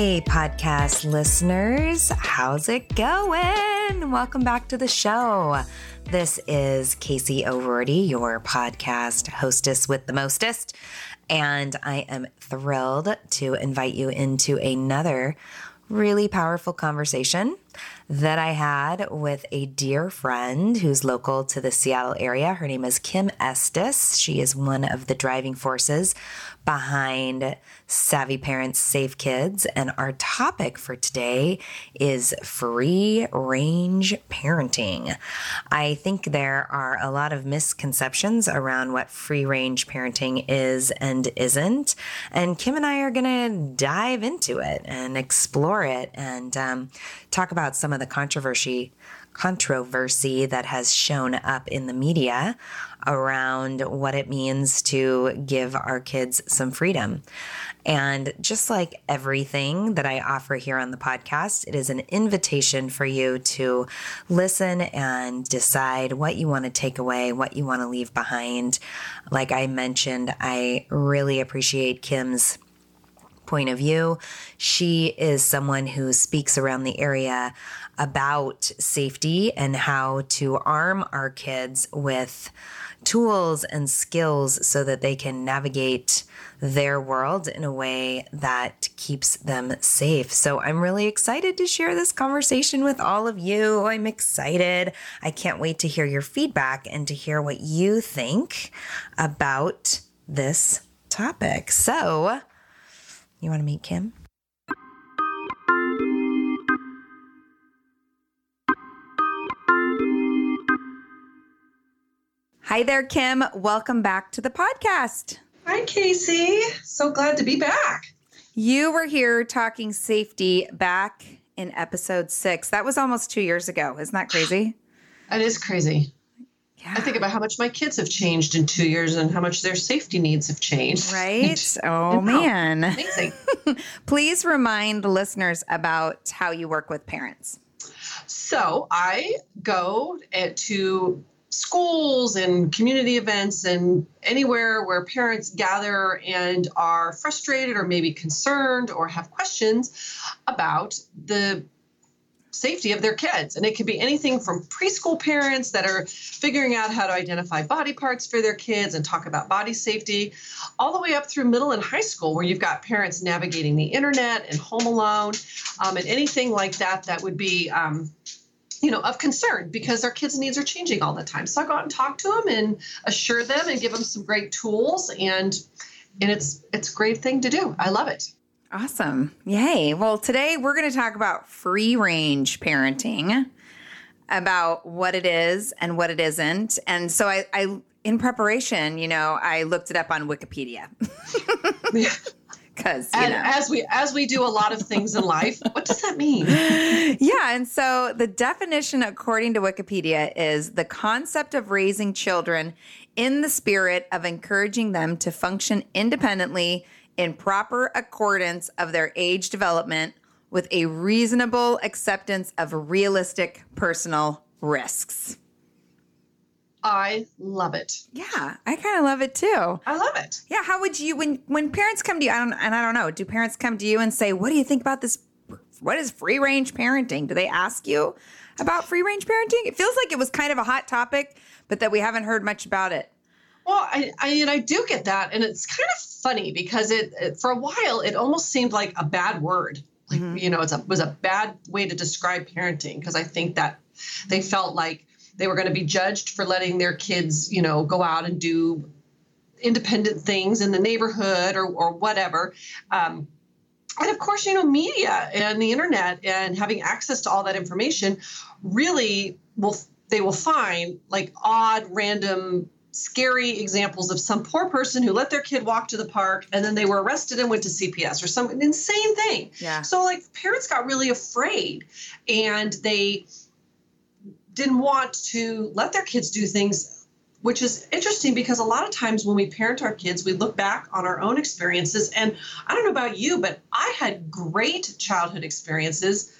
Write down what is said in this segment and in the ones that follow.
Hey, podcast listeners, how's it going? Welcome back to the show. This is Casey O'Roarty, your podcast hostess with the mostest, and I am thrilled to invite you into another really powerful conversation that I had with a dear friend who's local to the Seattle area. Her name is Kim Estes. She is one of the driving forces behind Savvy Parents Safe Kids. And our topic for today is free range parenting. I think there are a lot of misconceptions around what free range parenting is and isn't. And Kim and I are going to dive into it and explore it and um, talk about some of the controversy controversy that has shown up in the media around what it means to give our kids some freedom. And just like everything that I offer here on the podcast, it is an invitation for you to listen and decide what you want to take away, what you want to leave behind. Like I mentioned, I really appreciate Kim's point of view. She is someone who speaks around the area about safety and how to arm our kids with tools and skills so that they can navigate their world in a way that keeps them safe. So I'm really excited to share this conversation with all of you. I'm excited. I can't wait to hear your feedback and to hear what you think about this topic. So, you want to meet Kim? Hi there, Kim. Welcome back to the podcast. Hi, Casey. So glad to be back. You were here talking safety back in episode six. That was almost two years ago. Isn't that crazy? That is crazy. Yeah. I think about how much my kids have changed in two years and how much their safety needs have changed. Right? Oh, man. Amazing. Please remind the listeners about how you work with parents. So I go to schools and community events and anywhere where parents gather and are frustrated or maybe concerned or have questions about the safety of their kids. And it can be anything from preschool parents that are figuring out how to identify body parts for their kids and talk about body safety, all the way up through middle and high school, where you've got parents navigating the internet and home alone um, and anything like that that would be. Um, you know, of concern because their kids' needs are changing all the time. So I go out and talk to them and assure them and give them some great tools and and it's it's a great thing to do. I love it. Awesome. Yay. Well, today we're going to talk about free range parenting, about what it is and what it isn't. And so I, I in preparation, you know, I looked it up on Wikipedia. because and know. as we as we do a lot of things in life what does that mean yeah and so the definition according to wikipedia is the concept of raising children in the spirit of encouraging them to function independently in proper accordance of their age development with a reasonable acceptance of realistic personal risks. I love it. Yeah, I kind of love it too. I love it. Yeah, how would you when when parents come to you? I don't and I don't know. Do parents come to you and say, "What do you think about this? What is free range parenting?" Do they ask you about free range parenting? It feels like it was kind of a hot topic, but that we haven't heard much about it. Well, I, I and I do get that, and it's kind of funny because it, it for a while it almost seemed like a bad word. Like mm-hmm. you know, it's a was a bad way to describe parenting because I think that they felt like they were going to be judged for letting their kids, you know, go out and do independent things in the neighborhood or, or whatever. Um, and of course, you know, media and the internet and having access to all that information really will they will find like odd, random, scary examples of some poor person who let their kid walk to the park and then they were arrested and went to CPS or some insane thing. Yeah. So like parents got really afraid and they didn't want to let their kids do things, which is interesting because a lot of times when we parent our kids, we look back on our own experiences. And I don't know about you, but I had great childhood experiences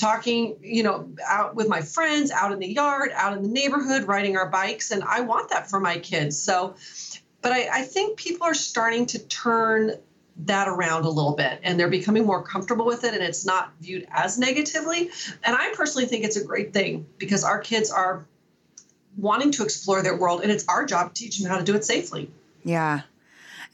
talking, you know, out with my friends, out in the yard, out in the neighborhood, riding our bikes. And I want that for my kids. So, but I, I think people are starting to turn that around a little bit and they're becoming more comfortable with it and it's not viewed as negatively. And I personally think it's a great thing because our kids are wanting to explore their world and it's our job to teach them how to do it safely. Yeah.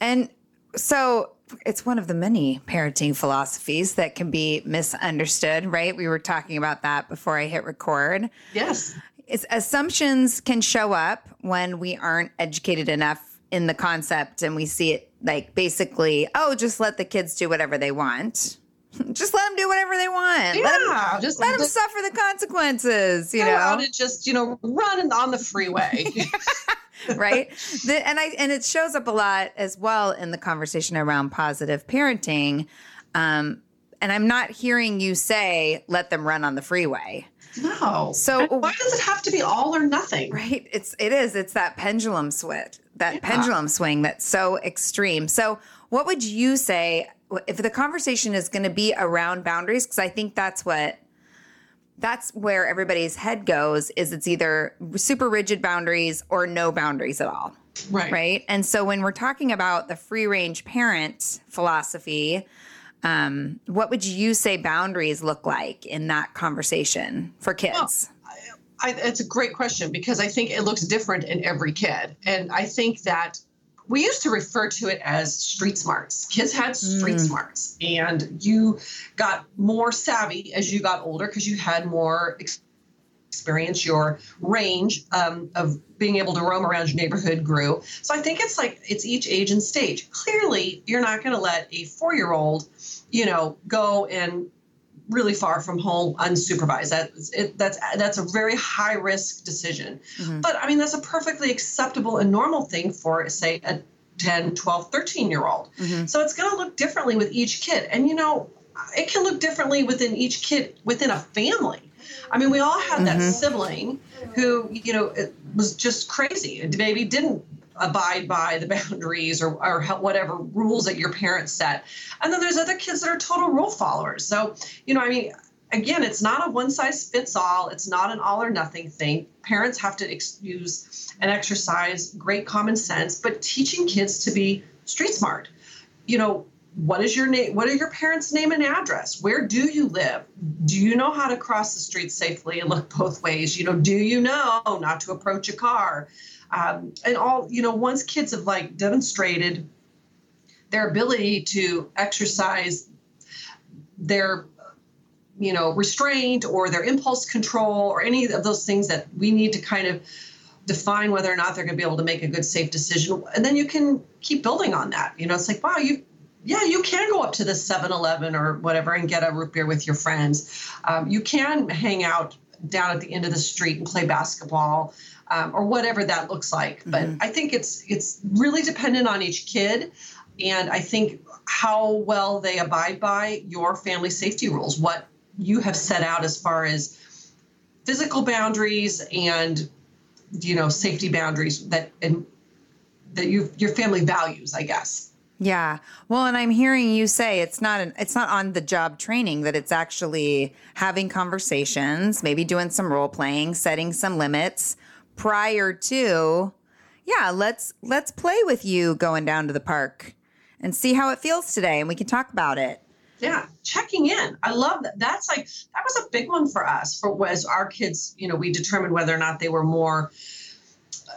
And so it's one of the many parenting philosophies that can be misunderstood, right? We were talking about that before I hit record. Yes. It's, assumptions can show up when we aren't educated enough in the concept and we see it like basically, oh, just let the kids do whatever they want. Just let them do whatever they want. Yeah, let them, just let them suffer the consequences. You know, to just you know run on the freeway. right the, and i and it shows up a lot as well in the conversation around positive parenting um, and i'm not hearing you say let them run on the freeway no so and why does it have to be all or nothing right it's it is it's that pendulum switch that yeah. pendulum swing that's so extreme. So, what would you say if the conversation is going to be around boundaries? Because I think that's what that's where everybody's head goes is it's either super rigid boundaries or no boundaries at all. Right. Right. And so when we're talking about the free range parent philosophy, um, what would you say boundaries look like in that conversation for kids? Well, I, it's a great question because I think it looks different in every kid. And I think that we used to refer to it as street smarts. Kids had street mm. smarts, and you got more savvy as you got older because you had more experience. Your range um, of being able to roam around your neighborhood grew. So I think it's like it's each age and stage. Clearly, you're not going to let a four year old, you know, go and really far from home unsupervised. That's it, that's that's a very high risk decision. Mm-hmm. But I mean that's a perfectly acceptable and normal thing for say a 10, 12, 13 year old. Mm-hmm. So it's going to look differently with each kid. And you know, it can look differently within each kid within a family. I mean, we all have mm-hmm. that sibling who, you know, was just crazy. And maybe didn't abide by the boundaries or, or whatever rules that your parents set. And then there's other kids that are total rule followers. So, you know, I mean, again, it's not a one size fits all, it's not an all or nothing thing. Parents have to ex- use and exercise great common sense, but teaching kids to be street smart. You know, what is your name what are your parents name and address where do you live do you know how to cross the street safely and look both ways you know do you know not to approach a car um, and all you know once kids have like demonstrated their ability to exercise their you know restraint or their impulse control or any of those things that we need to kind of define whether or not they're going to be able to make a good safe decision and then you can keep building on that. You know it's like wow you yeah you can go up to the 7-eleven or whatever and get a root beer with your friends. Um, you can hang out down at the end of the street and play basketball um, or whatever that looks like. But mm-hmm. I think it's it's really dependent on each kid, and I think how well they abide by your family safety rules, what you have set out as far as physical boundaries and you know safety boundaries that and that you your family values, I guess. Yeah. Well, and I'm hearing you say it's not an it's not on the job training that it's actually having conversations, maybe doing some role playing, setting some limits prior to yeah, let's let's play with you going down to the park and see how it feels today and we can talk about it. Yeah, checking in. I love that. That's like that was a big one for us for was our kids, you know, we determined whether or not they were more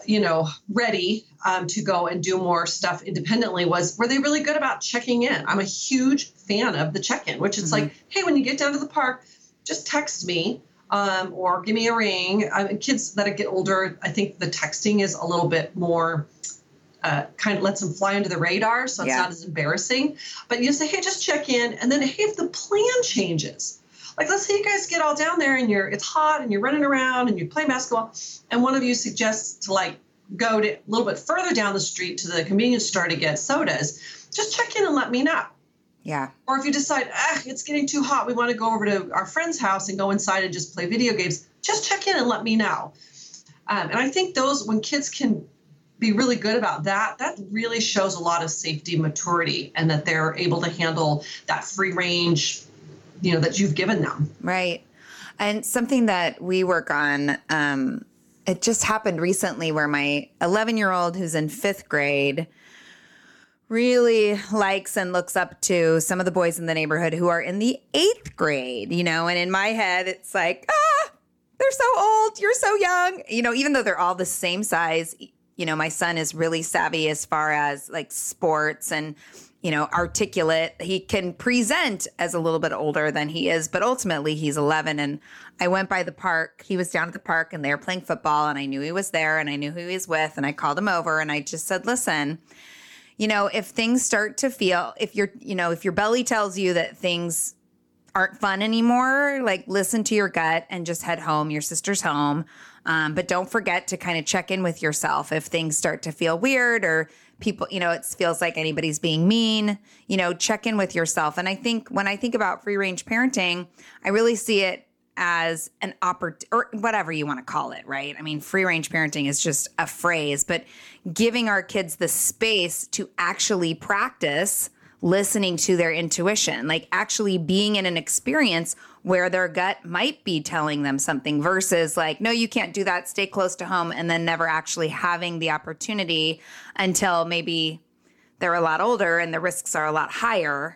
you know, ready um, to go and do more stuff independently was were they really good about checking in? I'm a huge fan of the check in, which is mm-hmm. like, hey, when you get down to the park, just text me um, or give me a ring. I mean, kids that get older, I think the texting is a little bit more. Uh, kind of lets them fly under the radar, so it's yeah. not as embarrassing. But you say, hey, just check in, and then hey, if the plan changes, like let's say you guys get all down there and you're it's hot and you're running around and you play basketball, and one of you suggests to like go to a little bit further down the street to the convenience store to get sodas, just check in and let me know. Yeah. Or if you decide, ah, it's getting too hot, we want to go over to our friend's house and go inside and just play video games, just check in and let me know. Um, and I think those, when kids can be really good about that, that really shows a lot of safety maturity and that they're able to handle that free range, you know, that you've given them. Right. And something that we work on, um, it just happened recently where my 11 year old who's in fifth grade really likes and looks up to some of the boys in the neighborhood who are in the eighth grade, you know, and in my head, it's like, ah, they're so old, you're so young, you know, even though they're all the same size, you know, my son is really savvy as far as like sports and you know, articulate. He can present as a little bit older than he is, but ultimately he's 11. And I went by the park. He was down at the park and they were playing football, and I knew he was there and I knew who he was with. And I called him over and I just said, listen, you know, if things start to feel, if you're, you know, if your belly tells you that things aren't fun anymore, like listen to your gut and just head home. Your sister's home. Um, but don't forget to kind of check in with yourself if things start to feel weird or people, you know, it feels like anybody's being mean, you know, check in with yourself. And I think when I think about free range parenting, I really see it as an opportunity or whatever you want to call it, right? I mean, free range parenting is just a phrase, but giving our kids the space to actually practice listening to their intuition, like actually being in an experience where their gut might be telling them something versus like, no, you can't do that, stay close to home, and then never actually having the opportunity until maybe they're a lot older and the risks are a lot higher.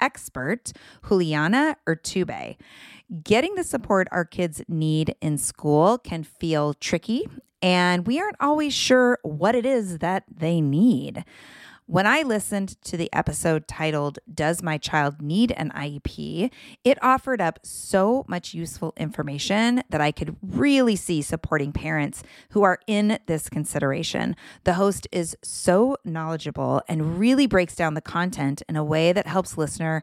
expert Juliana Urtubey. Getting the support our kids need in school can feel tricky, and we aren't always sure what it is that they need. When I listened to the episode titled, Does My Child Need an IEP? it offered up so much useful information that I could really see supporting parents who are in this consideration. The host is so knowledgeable and really breaks down the content in a way that helps listener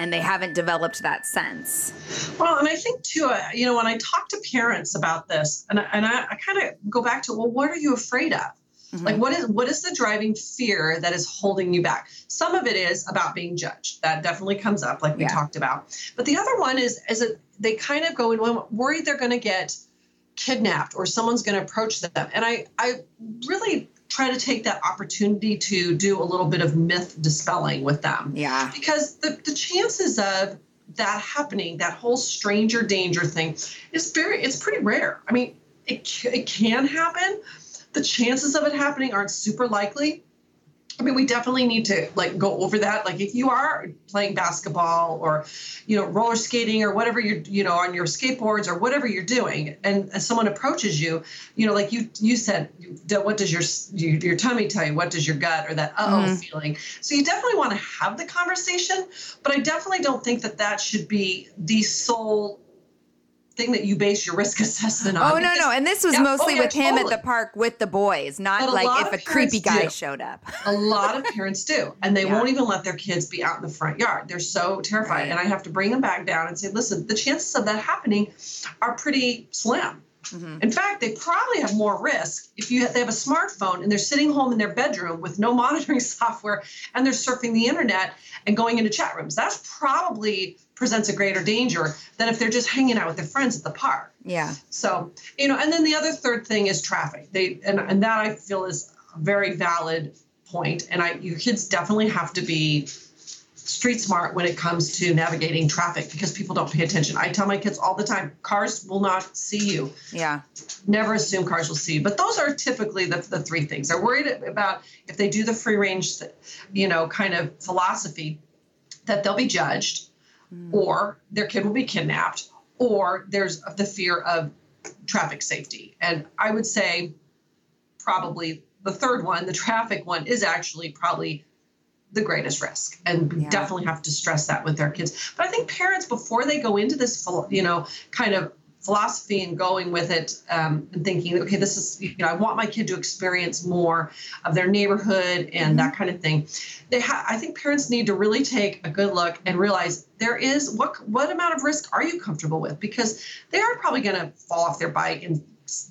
And they haven't developed that sense. Well, and I think too, uh, you know, when I talk to parents about this, and, and I, I kind of go back to, well, what are you afraid of? Mm-hmm. Like what is what is the driving fear that is holding you back? Some of it is about being judged. That definitely comes up, like we yeah. talked about. But the other one is is that they kind of go in worried they're going to get kidnapped or someone's going to approach them. And I I really try to take that opportunity to do a little bit of myth dispelling with them. Yeah. Because the, the chances of that happening, that whole stranger danger thing, is very, it's pretty rare. I mean, it, it can happen. The chances of it happening aren't super likely, I mean, we definitely need to like go over that. Like, if you are playing basketball or, you know, roller skating or whatever you're, you know, on your skateboards or whatever you're doing, and, and someone approaches you, you know, like you you said, what does your your, tummy tell you? What does your gut or that uh oh mm-hmm. feeling? So you definitely want to have the conversation, but I definitely don't think that that should be the sole thing that you base your risk assessment on. Oh no, no, and this was yeah, mostly oh, yeah, with him totally. at the park with the boys, not like if a creepy guy do. showed up. a lot of parents do, and they yeah. won't even let their kids be out in the front yard. They're so terrified, right. and I have to bring them back down and say, "Listen, the chances of that happening are pretty slim." Mm-hmm. In fact, they probably have more risk if you have, they have a smartphone and they're sitting home in their bedroom with no monitoring software and they're surfing the internet and going into chat rooms. That's probably presents a greater danger than if they're just hanging out with their friends at the park. Yeah. So, you know, and then the other third thing is traffic. They and, and that I feel is a very valid point. And I your kids definitely have to be street smart when it comes to navigating traffic because people don't pay attention. I tell my kids all the time, cars will not see you. Yeah. Never assume cars will see you. But those are typically the, the three things. They're worried about if they do the free range, you know, kind of philosophy, that they'll be judged mm. or their kid will be kidnapped, or there's the fear of traffic safety. And I would say probably the third one, the traffic one, is actually probably the greatest risk and yeah. definitely have to stress that with their kids but i think parents before they go into this you know kind of philosophy and going with it um, and thinking, okay, this is, you know, I want my kid to experience more of their neighborhood and mm-hmm. that kind of thing. They ha- I think parents need to really take a good look and realize there is what what amount of risk are you comfortable with because they are probably going to fall off their bike and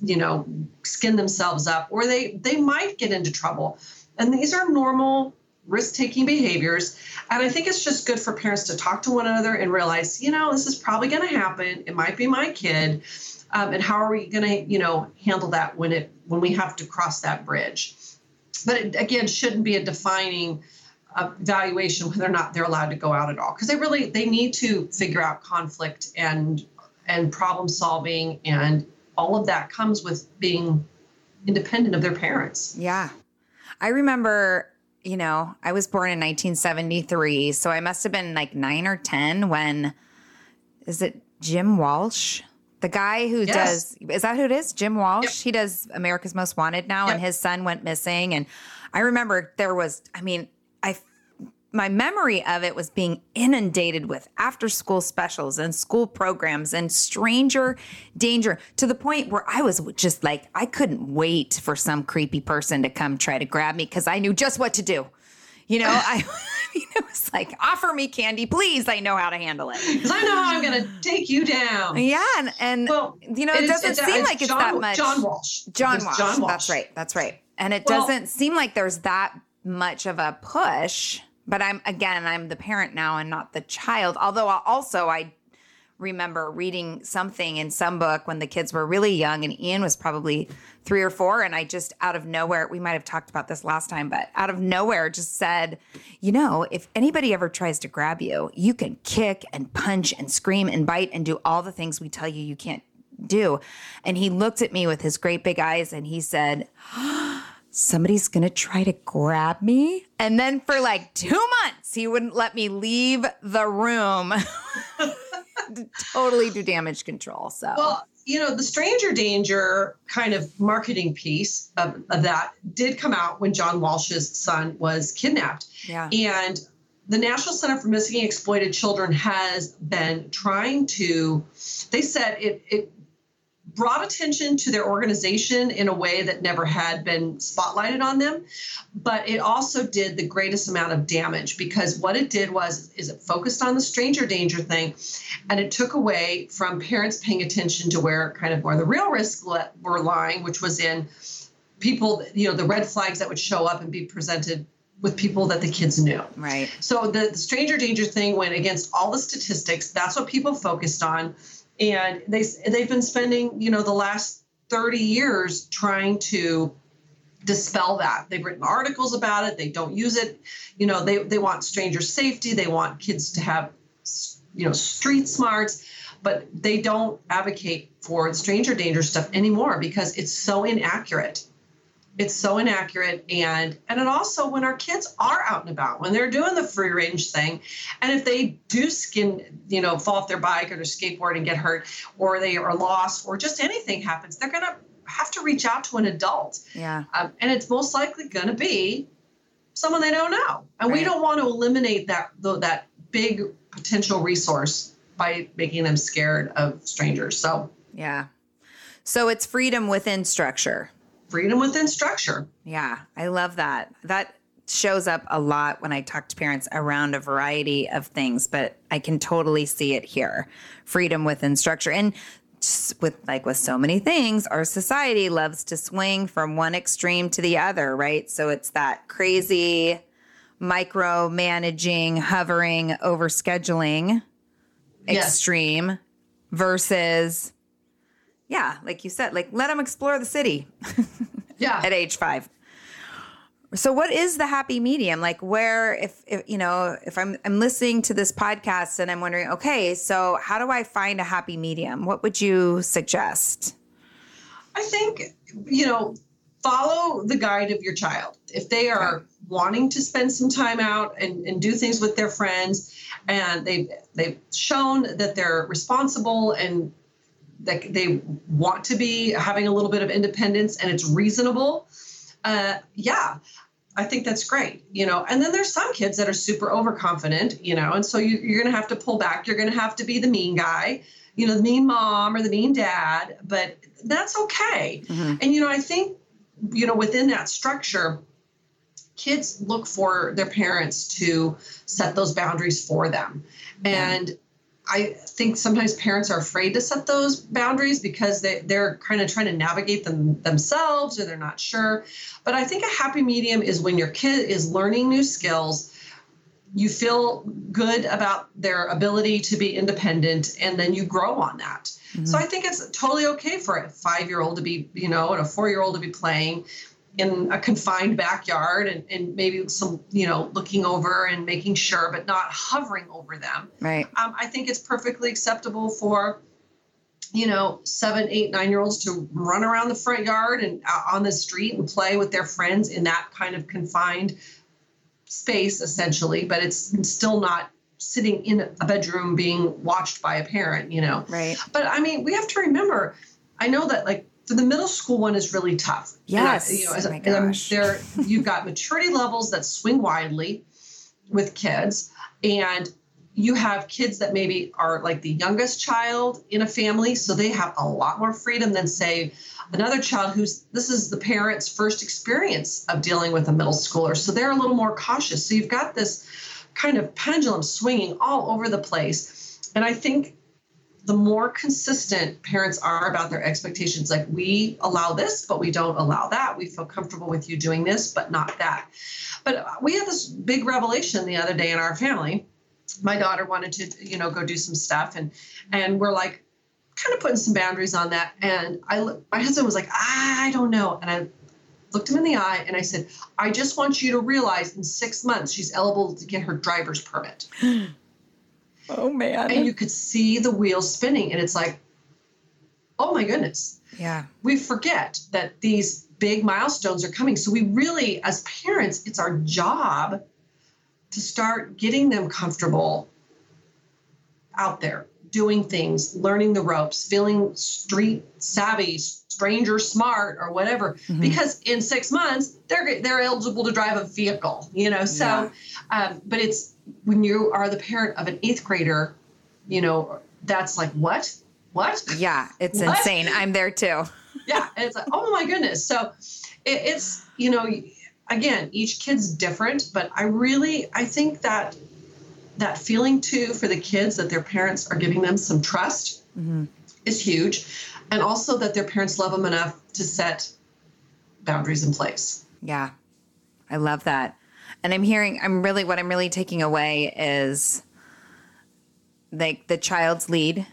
you know skin themselves up or they they might get into trouble and these are normal risk taking behaviors. And I think it's just good for parents to talk to one another and realize, you know, this is probably going to happen. It might be my kid. Um, and how are we going to, you know, handle that when it when we have to cross that bridge? But it, again, shouldn't be a defining uh, evaluation whether or not they're allowed to go out at all because they really they need to figure out conflict and and problem solving and all of that comes with being independent of their parents. Yeah. I remember you know, I was born in 1973, so I must have been like nine or 10 when, is it Jim Walsh? The guy who yes. does, is that who it is? Jim Walsh? Yep. He does America's Most Wanted now, yep. and his son went missing. And I remember there was, I mean, I my memory of it was being inundated with after school specials and school programs and stranger danger to the point where I was just like, I couldn't wait for some creepy person to come try to grab me because I knew just what to do. You know, I, it was like, offer me candy, please. I know how to handle it. Because I know how I'm going to take you down. Yeah. And, and well, you know, it, it doesn't it's, seem it's like it's that much. John Walsh. John Walsh. John Walsh. That's right. That's right. And it well, doesn't seem like there's that much of a push but I'm again, I'm the parent now and not the child. Although also I remember reading something in some book when the kids were really young and Ian was probably three or four. And I just out of nowhere, we might have talked about this last time, but out of nowhere just said, you know, if anybody ever tries to grab you, you can kick and punch and scream and bite and do all the things we tell you you can't do. And he looked at me with his great big eyes and he said, somebody's going to try to grab me. And then for like two months, he wouldn't let me leave the room. totally do damage control. So, well, you know, the stranger danger kind of marketing piece of, of that did come out when John Walsh's son was kidnapped. Yeah. And the National Center for Missing and Exploited Children has been trying to, they said it, it brought attention to their organization in a way that never had been spotlighted on them but it also did the greatest amount of damage because what it did was is it focused on the stranger danger thing and it took away from parents paying attention to where kind of where the real risks were lying which was in people you know the red flags that would show up and be presented with people that the kids knew. Right. So the, the stranger danger thing went against all the statistics. That's what people focused on and they they've been spending you know the last 30 years trying to dispel that. They've written articles about it. They don't use it. You know they, they want stranger safety. They want kids to have you know street smarts. But they don't advocate for stranger danger stuff anymore because it's so inaccurate it's so inaccurate and and it also when our kids are out and about when they're doing the free range thing and if they do skin you know fall off their bike or their skateboard and get hurt or they are lost or just anything happens they're going to have to reach out to an adult. Yeah. Um, and it's most likely going to be someone they don't know and Right. we don't want to eliminate that that big potential resource by making them scared of strangers so. Yeah. So it's freedom within structure freedom within structure Yeah, I love that. That shows up a lot when I talk to parents around a variety of things, but I can totally see it here. Freedom within structure. And with like with so many things, our society loves to swing from one extreme to the other, right? So it's that crazy micromanaging, hovering, overscheduling Yes. extreme versus yeah, like you said, like let them explore the city yeah at age five. So what is the happy medium? Like where if, if you know, if I'm I'm listening to this podcast and I'm wondering, okay, so how do I find a happy medium? What would you suggest? I think, you know, follow the guide of your child. If they are wanting to spend some time out and, and do things with their friends and they've they've shown that they're responsible and that they want to be having a little bit of independence and it's reasonable, uh, yeah, I think that's great, you know. And then there's some kids that are super overconfident, you know, and so you, you're going to have to pull back. You're going to have to be the mean guy, you know, the mean mom or the mean dad, but that's okay. And, you know, I think, you know, within that structure, kids look for their parents to set those boundaries for them. And I think sometimes parents are afraid to set those boundaries because they, they're kind of trying to navigate them themselves or they're not sure. But I think a happy medium is when your kid is learning new skills, you feel good about their ability to be independent, and then you grow on that. So mm-hmm. I think it's totally okay for a five year old to be, you know, and a four year old to be playing in a confined backyard and, and maybe some, you know, looking over and making sure, but not hovering over them. Right. Um, I think it's perfectly acceptable for, you know, seven, eight, nine year olds to run around the front yard and out on the street and play with their friends in that kind of confined space, essentially. But it's still not sitting in a bedroom being watched by a parent, you know. Right. But I mean, we have to remember. I know that like for the middle school one is really tough. And Yes. you know, as Oh my gosh. there you've got maturity levels that swing widely with kids, and you have kids that maybe are like the youngest child in a family, so they have a lot more freedom than say another child who's this is the parent's first experience of dealing with a middle schooler, so they're a little more cautious. So you've got this kind of pendulum swinging all over the place, and I think the more consistent parents are about their expectations, like we allow this, but we don't allow that. We feel comfortable with you doing this, but not that. But we had this big revelation the other day in our family. my daughter wanted to, you know, go do some stuff, and and we're like, kind of putting some boundaries on that. And I, my husband was like, I don't know, and I looked him in the eye and I said, I just want you to realize in six months she's eligible to get her driver's permit. oh man! And you could see the wheels spinning, and it's like, oh my goodness. Yeah. We forget that these big milestones are coming. So we really, as parents, it's our job to start getting them comfortable out there, doing things, learning the ropes, feeling street savvy, stranger smart, or whatever. Mm-hmm. Because in six months, they're they're eligible to drive a vehicle. You know, so, yeah. um, but it's when you are the parent of an eighth grader, you know, that's like what, what? Yeah, it's what? insane. I'm there too. yeah, and it's like, oh my goodness. So, it, it's you know again, each kid's different, but I really I think that that feeling too for the kids that their parents are giving them some trust mm-hmm. is huge, and also that their parents love them enough to set boundaries in place. Yeah, I love that, and I'm hearing I'm really what I'm really taking away is like the child's lead,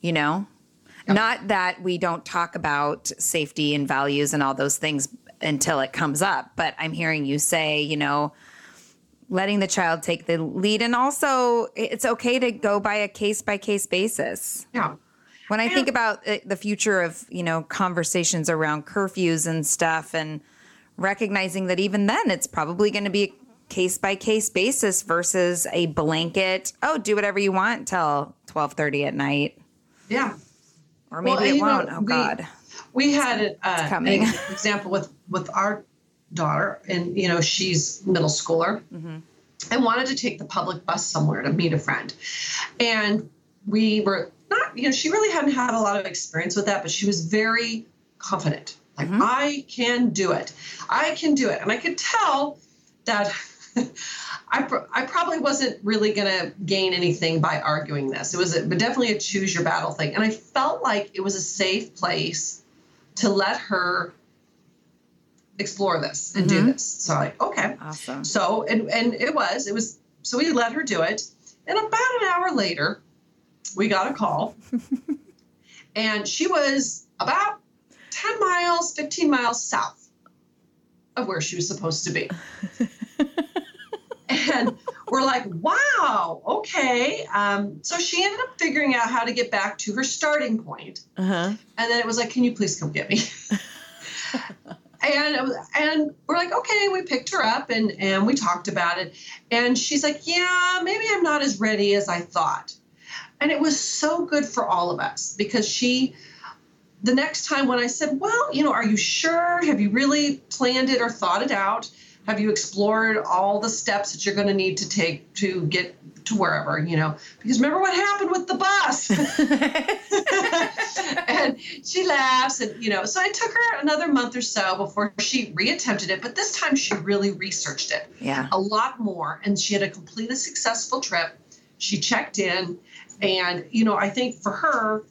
you know. Not that we don't talk about safety and values and all those things, until it comes up. But I'm hearing you say, you know, letting the child take the lead. And also, it's okay to go by a case by case basis. Yeah. When I think about uh, the future of, you know, conversations around curfews and stuff and recognizing that even then it's probably going to be case by case basis versus a blanket, oh, do whatever you want till 12:30 at night. Yeah. Or maybe well, it won't. Know, oh we, God we had uh, an example with with our daughter, and you know she's middle schooler, mm-hmm. and wanted to take the public bus somewhere to meet a friend, and we were not, you know, she really hadn't had a lot of experience with that, but she was very confident. Like mm-hmm. I can do it, I can do it, and I could tell that. I, pr- I probably wasn't really going to gain anything by arguing this. It was a, but definitely a choose your battle thing. And I felt like it was a safe place to let her explore this and mm-hmm. do this. So like, okay. Awesome. So and and it was, it was so we let her do it. And about an hour later, we got a call. and she was about 10 miles, 15 miles south of where she was supposed to be. and we're like, wow, okay. Um, so she ended up figuring out how to get back to her starting point. Uh-huh. And then it was like, can you please come get me? and was, and we're like, okay. We picked her up and and we talked about it. And she's like, yeah, maybe I'm not as ready as I thought. And it was so good for all of us because she. The next time when I said, well, you know, are you sure? Have you really planned it or thought it out? Have you explored all the steps that you're going to need to take to get to wherever, you know? Because remember what happened with the bus? and she laughs, and, you know, so it took her another month or so before she reattempted it, but this time she really researched it yeah. a lot more. And she had a completely successful trip. She checked in, and, you know, I think for her,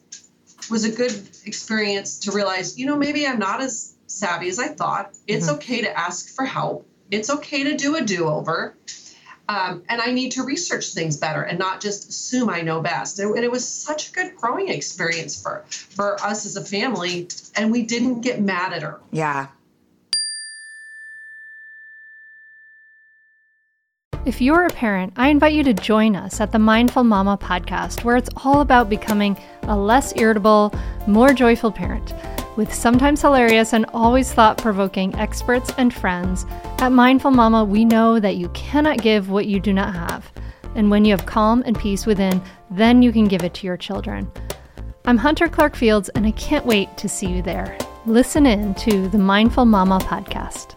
was a good experience to realize, you know, maybe I'm not as savvy as I thought. It's mm-hmm. okay to ask for help. It's okay to do a do over. Um, and I need to research things better and not just assume I know best. And it was such a good growing experience for for us as a family, and we didn't get mad at her. Yeah. If you're a parent, I invite you to join us at the Mindful Mama podcast, where it's all about becoming a less irritable, more joyful parent. With sometimes hilarious and always thought provoking experts and friends, at Mindful Mama, we know that you cannot give what you do not have. And when you have calm and peace within, then you can give it to your children. I'm Hunter Clark Fields, and I can't wait to see you there. Listen in to the Mindful Mama podcast.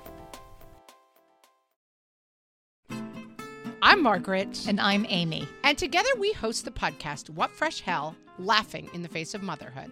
I'm Margaret. And I'm Amy. And together we host the podcast, What Fresh Hell Laughing in the Face of Motherhood.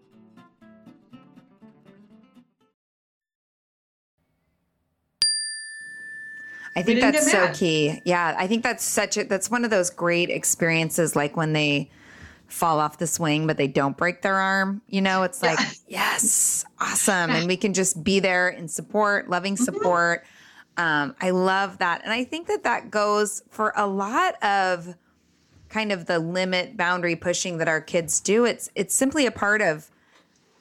I think that's so mad. key. Yeah, I think that's such a that's one of those great experiences like when they fall off the swing but they don't break their arm. You know, it's like, yes, awesome. And we can just be there in support, loving Mm-hmm. support. Um, I love that. And I think that that goes for a lot of kind of the limit boundary pushing that our kids do. It's it's simply a part of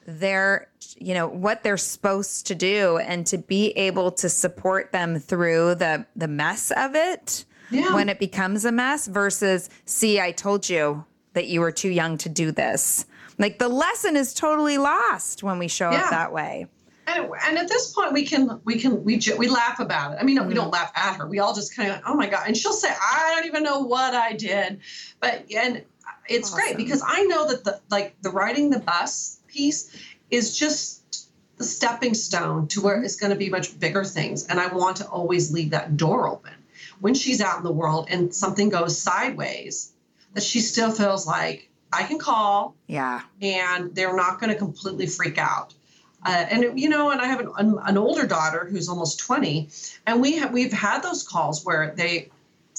their you know what they're supposed to do and to be able to support them through the the mess of it Yeah. when it becomes a mess versus see I told you that you were too young to do this. Like the lesson is totally lost when we show Yeah. up that way. And, and at this point, we can we can we we laugh about it. I mean, we Mm-hmm. don't laugh at her. We all just kind of, oh my god. And she'll say, I don't even know what I did, but and it's great because I know that the like the riding the bus piece is just the stepping stone to where it's going to be much bigger things. And I want to always leave that door open when she's out in the world and something goes sideways, that she still feels like I can call Yeah. and they're not going to completely freak out. Uh, and you know, and I have an, an, older daughter who's almost 20, and we have we've had those calls where they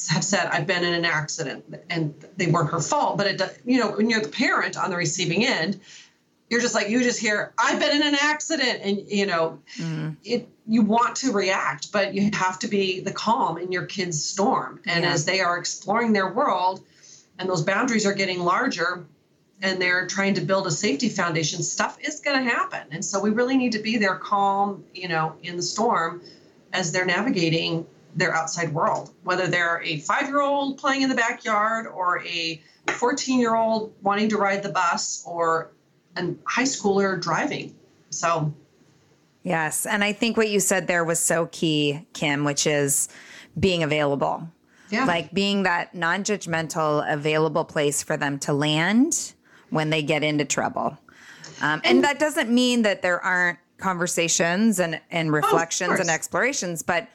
have said I've been in an accident and they weren't her fault, but it you know when you're the parent on the receiving end, you're just like you just hear I've been in an accident, and you know mm-hmm. it you want to react, but you have to be the calm in your kid's storm, and Yeah. as they are exploring their world, and those boundaries are getting larger and they're trying to build a safety foundation, stuff is going to happen. And so we really need to be there calm, you know, in the storm as they're navigating their outside world, whether they're a five year old playing in the backyard or a 14 year old wanting to ride the bus or a high schooler driving. So, Yes. And I think what you said there was so key, Kim, which is being available. yeah. Like being that non judgmental, available place for them to land when they get into trouble. Um, and, that doesn't mean that there aren't conversations and, and reflections and explorations, but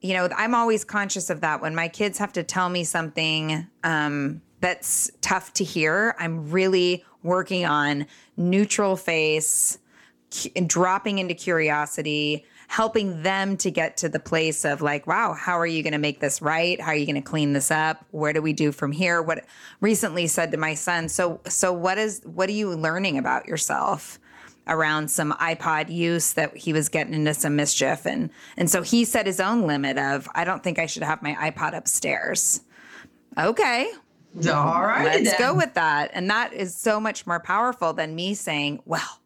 you know, I'm always conscious of that when my kids have to tell me something um, that's tough to hear. I'm really working on neutral face, dropping into curiosity, helping them to get to the place of like, wow, how are you going to make this right? How are you going to clean this up? Where do we do from here? What recently said to my son, so so what is what are you learning about yourself? around some iPod use that he was getting into some mischief and and so he set his own limit of I don't think I should have my iPod upstairs. Okay, all right. let's then. go with that. And that is so much more powerful than me saying, well,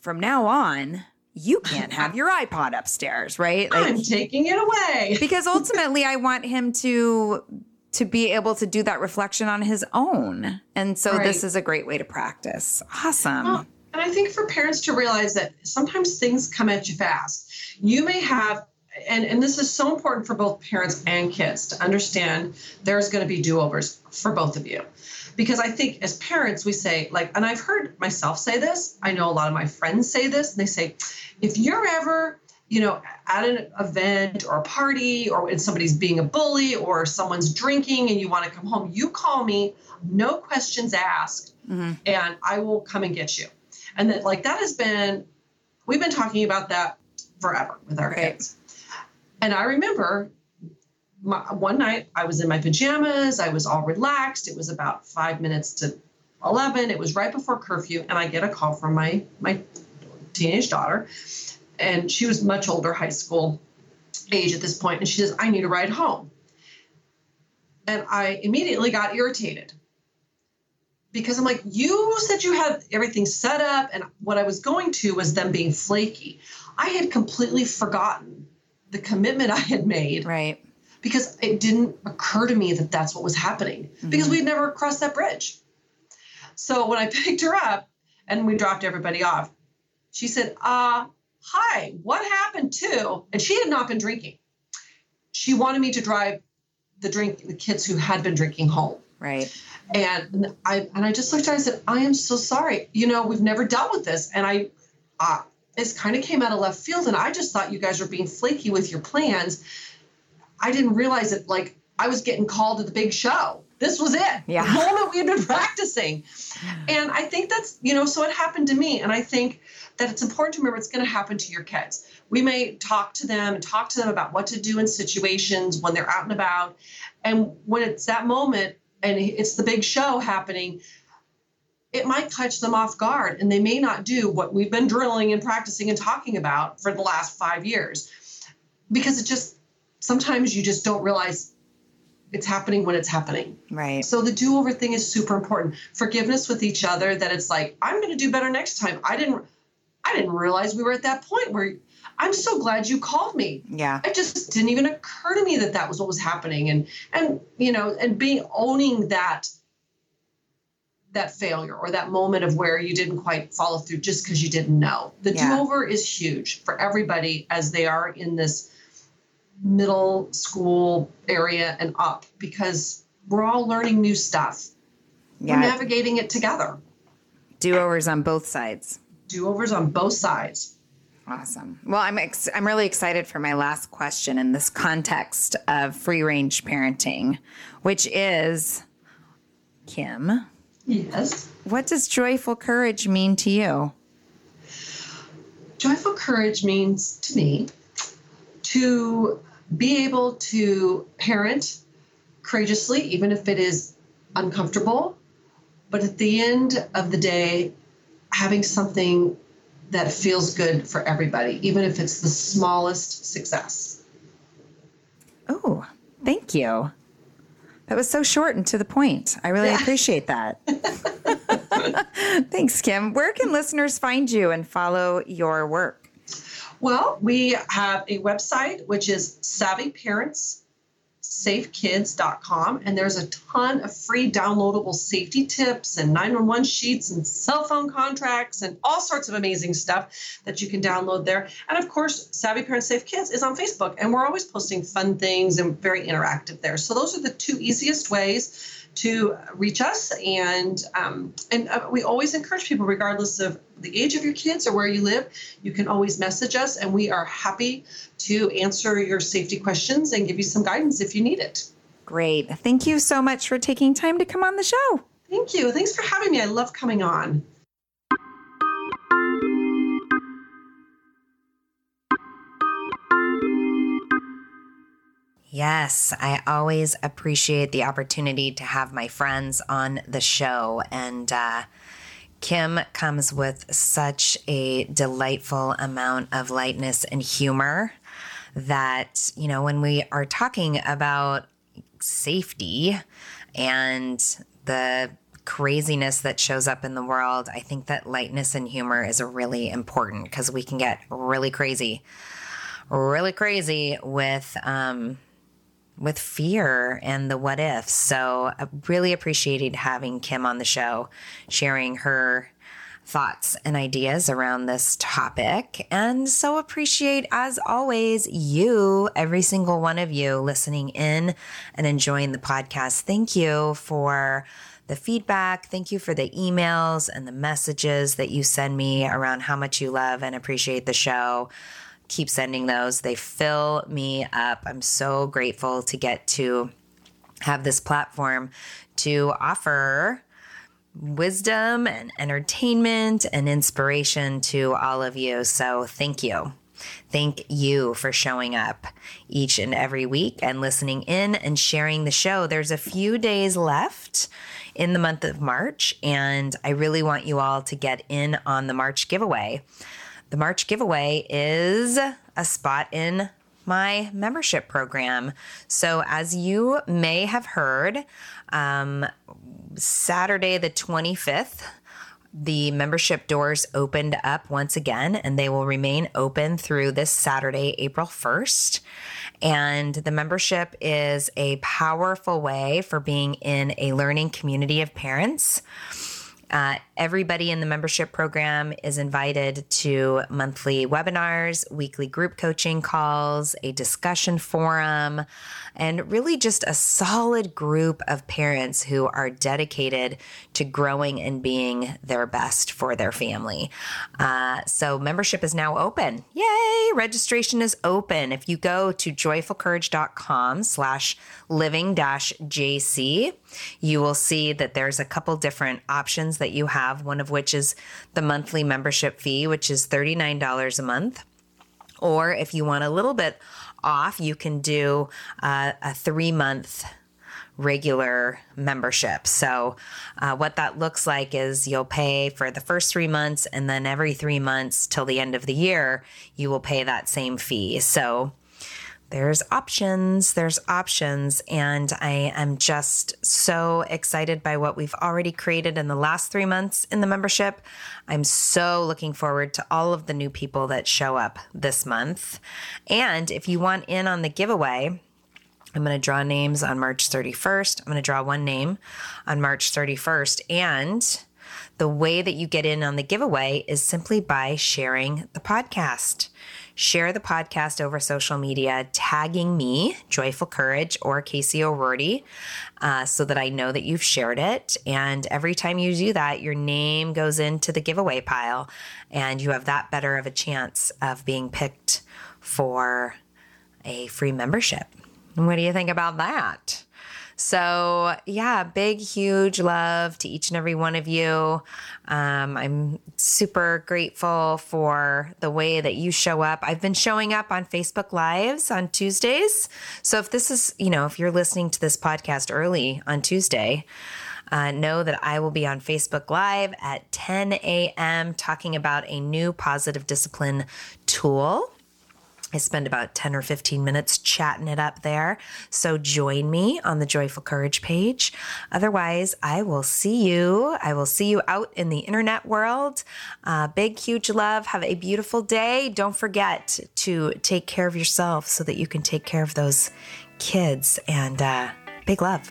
from now on, you can't have your iPod upstairs, right? Like, I'm taking it away. because ultimately I want him to to be able to do that reflection on his own. And so Right. this is a great way to practice. Awesome. Well, and I think for parents to realize that sometimes things come at you fast. You may have, and, and this is so important for both parents and kids to understand there's going to be do overs for both of you. Because I think as parents, we say, like, and I've heard myself say this, I know a lot of my friends say this, and they say, if you're ever, you know, at an event or a party or when somebody's being a bully or someone's drinking and you want to come home, you call me, no questions asked, mm-hmm. and I will come and get you. And that, like, that has been, we've been talking about that forever with our Right. kids. And I remember my, one night I was in my pajamas, I was all relaxed. It was about five minutes to 11. It was right before curfew, and I get a call from my, my teenage daughter. And she was much older, high school age at this point, And she says, I need a ride home. And I immediately got irritated because I'm like, you said you had everything set up, and what I was going to was them being flaky. I had completely forgotten the commitment I had made Right. because it didn't occur to me that that's what was happening because we'd never crossed that bridge. So when I picked her up and we dropped everybody off, she said, uh, hi, what happened to? And she had not been drinking. She wanted me to drive the drink the kids who had been drinking home. Right. And I and I just looked at her and I said, I am so sorry. You know, we've never dealt with this. And I uh, this kind of came out of left field and I just thought you guys were being flaky with your plans. I didn't realize that like I was getting called to the big show. This was it. Yeah. The moment we had been practicing. And I think that's, you know, so it happened to me. And I think that it's important to remember it's going to happen to your kids. We may talk to them and talk to them about what to do in situations when they're out and about. And when it's that moment and it's the big show happening, it might catch them off guard and they may not do what we've been drilling and practicing and talking about for the last five years because it just sometimes you just don't realize it's happening when it's happening. Right. So the do-over thing is super important. Forgiveness with each other that it's like I'm going to do better next time. I didn't I didn't realize we were at that point where I'm so glad you called me. Yeah. It just didn't even occur to me that that was what was happening and and you know and being owning that that failure or that moment of where you didn't quite follow through just because you didn't know. The Yeah. do-over is huge for everybody as they are in this middle school area and up because we're all learning new stuff. We're navigating it together. Do overs on both sides. Do-overs on both sides. Awesome. Well, I'm ex- I'm really excited for my last question in this context of free range parenting, which is Kim, Yes. what does joyful courage mean to you? Joyful courage means to me to be able to parent courageously, even if it is uncomfortable, but at the end of the day, having something that feels good for everybody, even if it's the smallest success. Oh, thank you. That was so short and to the point. I really appreciate that. Thanks, Kim. Where can listeners find you and follow your work? Well, we have a website which is savvyparentssafekids.com, and there's a ton of free downloadable safety tips and 911 sheets and cell phone contracts and all sorts of amazing stuff that you can download there. And of course, Savvy Parents Safe Kids is on Facebook, and we're always posting fun things and very interactive there. So those are the two easiest ways to reach us and um, and uh, we always encourage people regardless of the age of your kids or where you live you can always message us and we are happy to answer your safety questions and give you some guidance if you need it Great. Thank you so much for taking time to come on the show. thank you thanks for having me i love coming on Yes, I always appreciate the opportunity to have my friends on the show. And uh, Kim comes with such a delightful amount of lightness and humor that, you know, when we are talking about safety and the craziness that shows up in the world, I think that lightness and humor is really important because we can get really crazy really crazy with um, with fear and the what ifs. So I really appreciated having Kim on the show, sharing her thoughts and ideas around this topic. And so appreciate, as always, you, every single one of you listening in and enjoying the podcast. Thank you for the feedback. Thank you for the emails and the messages that you send me around how much you love and appreciate the show keep sending those. They fill me up. I'm so grateful to get to have this platform to offer wisdom and entertainment and inspiration to all of you. So thank you. Thank you for showing up each and every week and listening in and sharing the show. There's a few days left in the month of March, and I really want you all to get in on the March giveaway. The March giveaway is a spot in my membership program. So, as you may have heard, um, Saturday the 25th, the membership doors opened up once again, and they will remain open through this Saturday, April 1st. And the membership is a powerful way for being in a learning community of parents Uh, everybody in the membership program is invited to monthly webinars, weekly group coaching calls, a discussion forum, and really just a solid group of parents who are dedicated to growing and being their best for their family. Uh, so membership is now open. Yay! Registration is open. If you go to joyfulcourage.com slash living dash JC, you will see that there's a couple different options that you have, one of which is the monthly membership fee, which is $39 a month. Or if you want a little bit off, you can do uh, a three month regular membership. So, uh, what that looks like is you'll pay for the first three months, and then every three months till the end of the year, you will pay that same fee. So, there's options, there's options, and I am just so excited by what we've already created in the last three months in the membership. I'm so looking forward to all of the new people that show up this month. And if you want in on the giveaway, I'm going to draw names on March 31st. I'm going to draw one name on March 31st. And the way that you get in on the giveaway is simply by sharing the podcast share the podcast over social media, tagging me, Joyful Courage, or Casey O'Roarty, uh, so that I know that you've shared it. And every time you do that, your name goes into the giveaway pile, and you have that better of a chance of being picked for a free membership. What do you think about that? So, yeah, big, huge love to each and every one of you. Um, I'm super grateful for the way that you show up. I've been showing up on Facebook Lives on Tuesdays. So, if this is, you know, if you're listening to this podcast early on Tuesday, uh, know that I will be on Facebook Live at 10 a.m. talking about a new positive discipline tool I spend about 10 or 15 minutes chatting it up there. So join me on the Joyful Courage page. Otherwise, I will see you. I will see you out in the internet world. Uh, big, huge love. Have a beautiful day. Don't forget to take care of yourself so that you can take care of those kids. And uh, big love.